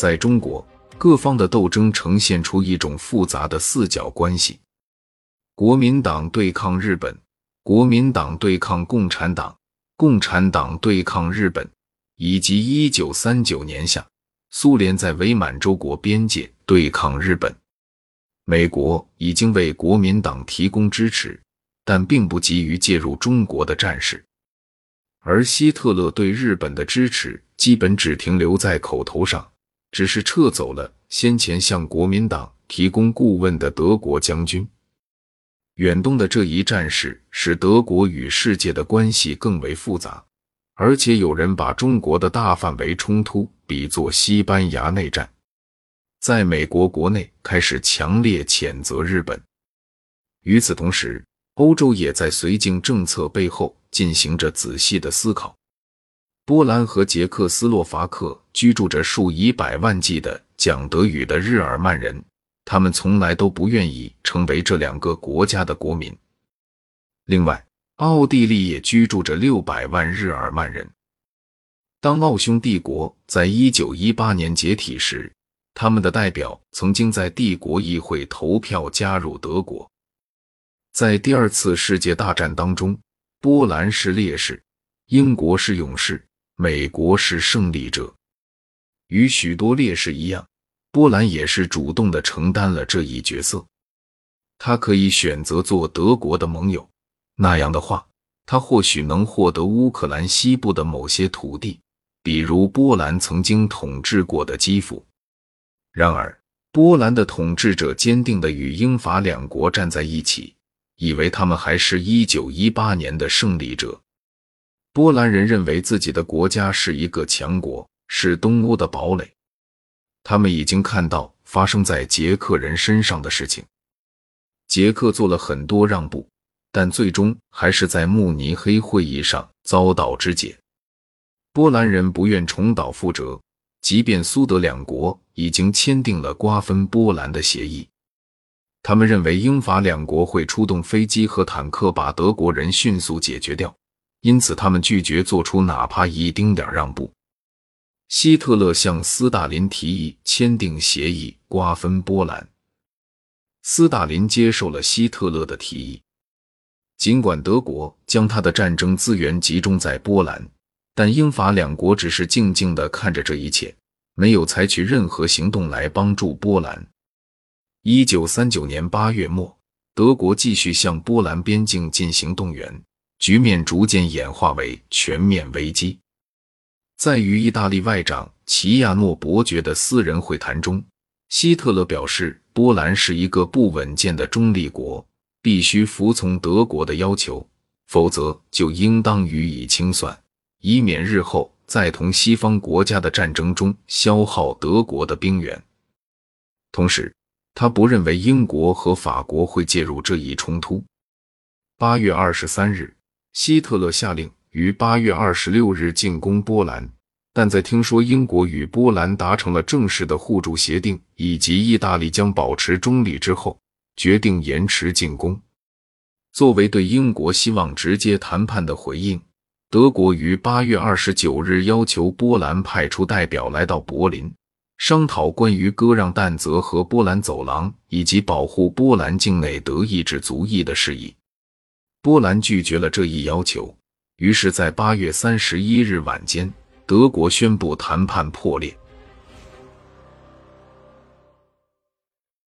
在中国，各方的斗争呈现出一种复杂的四角关系：国民党对抗日本，国民党对抗共产党，共产党对抗日本，以及一九三九年夏，苏联在伪满洲国边界对抗日本。美国已经为国民党提供支持，但并不急于介入中国的战事。而希特勒对日本的支持基本只停留在口头上，只是撤走了先前向国民党提供顾问的德国将军。远东的这一战事使德国与世界的关系更为复杂，而且有人把中国的大范围冲突比作西班牙内战。在美国国内开始强烈谴责日本，与此同时，欧洲也在绥靖政策背后进行着仔细的思考。波兰和捷克斯洛伐克居住着数以百万计的讲德语的日耳曼人，他们从来都不愿意成为这两个国家的国民。另外，奥地利也居住着六百万日耳曼人。当奥匈帝国在一九一八年解体时，他们的代表曾经在帝国议会投票加入德国。在第二次世界大战当中，波兰是烈士，英国是勇士，美国是胜利者。与许多烈士一样，波兰也是主动的承担了这一角色。他可以选择做德国的盟友，那样的话，他或许能获得乌克兰西部的某些土地，比如波兰曾经统治过的基辅。然而，波兰的统治者坚定地与英法两国站在一起，以为他们还是一九一八年的胜利者。波兰人认为自己的国家是一个强国，是东欧的堡垒。他们已经看到发生在捷克人身上的事情。捷克做了很多让步，但最终还是在慕尼黑会议上遭到肢解。波兰人不愿重蹈覆辙。即便苏德两国已经签订了瓜分波兰的协议，他们认为英法两国会出动飞机和坦克把德国人迅速解决掉，因此他们拒绝做出哪怕一丁点让步。希特勒向斯大林提议签订协议，瓜分波兰。斯大林接受了希特勒的提议，尽管德国将他的战争资源集中在波兰。但英法两国只是静静地看着这一切，没有采取任何行动来帮助波兰。一九三九年八月末，德国继续向波兰边境进行动员，局面逐渐演化为全面危机。在与意大利外长齐亚诺伯爵的私人会谈中，希特勒表示，波兰是一个不稳健的中立国，必须服从德国的要求，否则就应当予以清算。以免日后在同西方国家的战争中消耗德国的兵源。同时，他不认为英国和法国会介入这一冲突。八月二十三日，希特勒下令于八月二十六日进攻波兰，但在听说英国与波兰达成了正式的互助协定，以及意大利将保持中立之后，决定延迟进攻。作为对英国希望直接谈判的回应。德国于八月二十九日要求波兰派出代表来到柏林，商讨关于割让但泽和波兰走廊以及保护波兰境内德意志族裔的事宜。波兰拒绝了这一要求，于是，在八月三十一日晚间，德国宣布谈判破裂。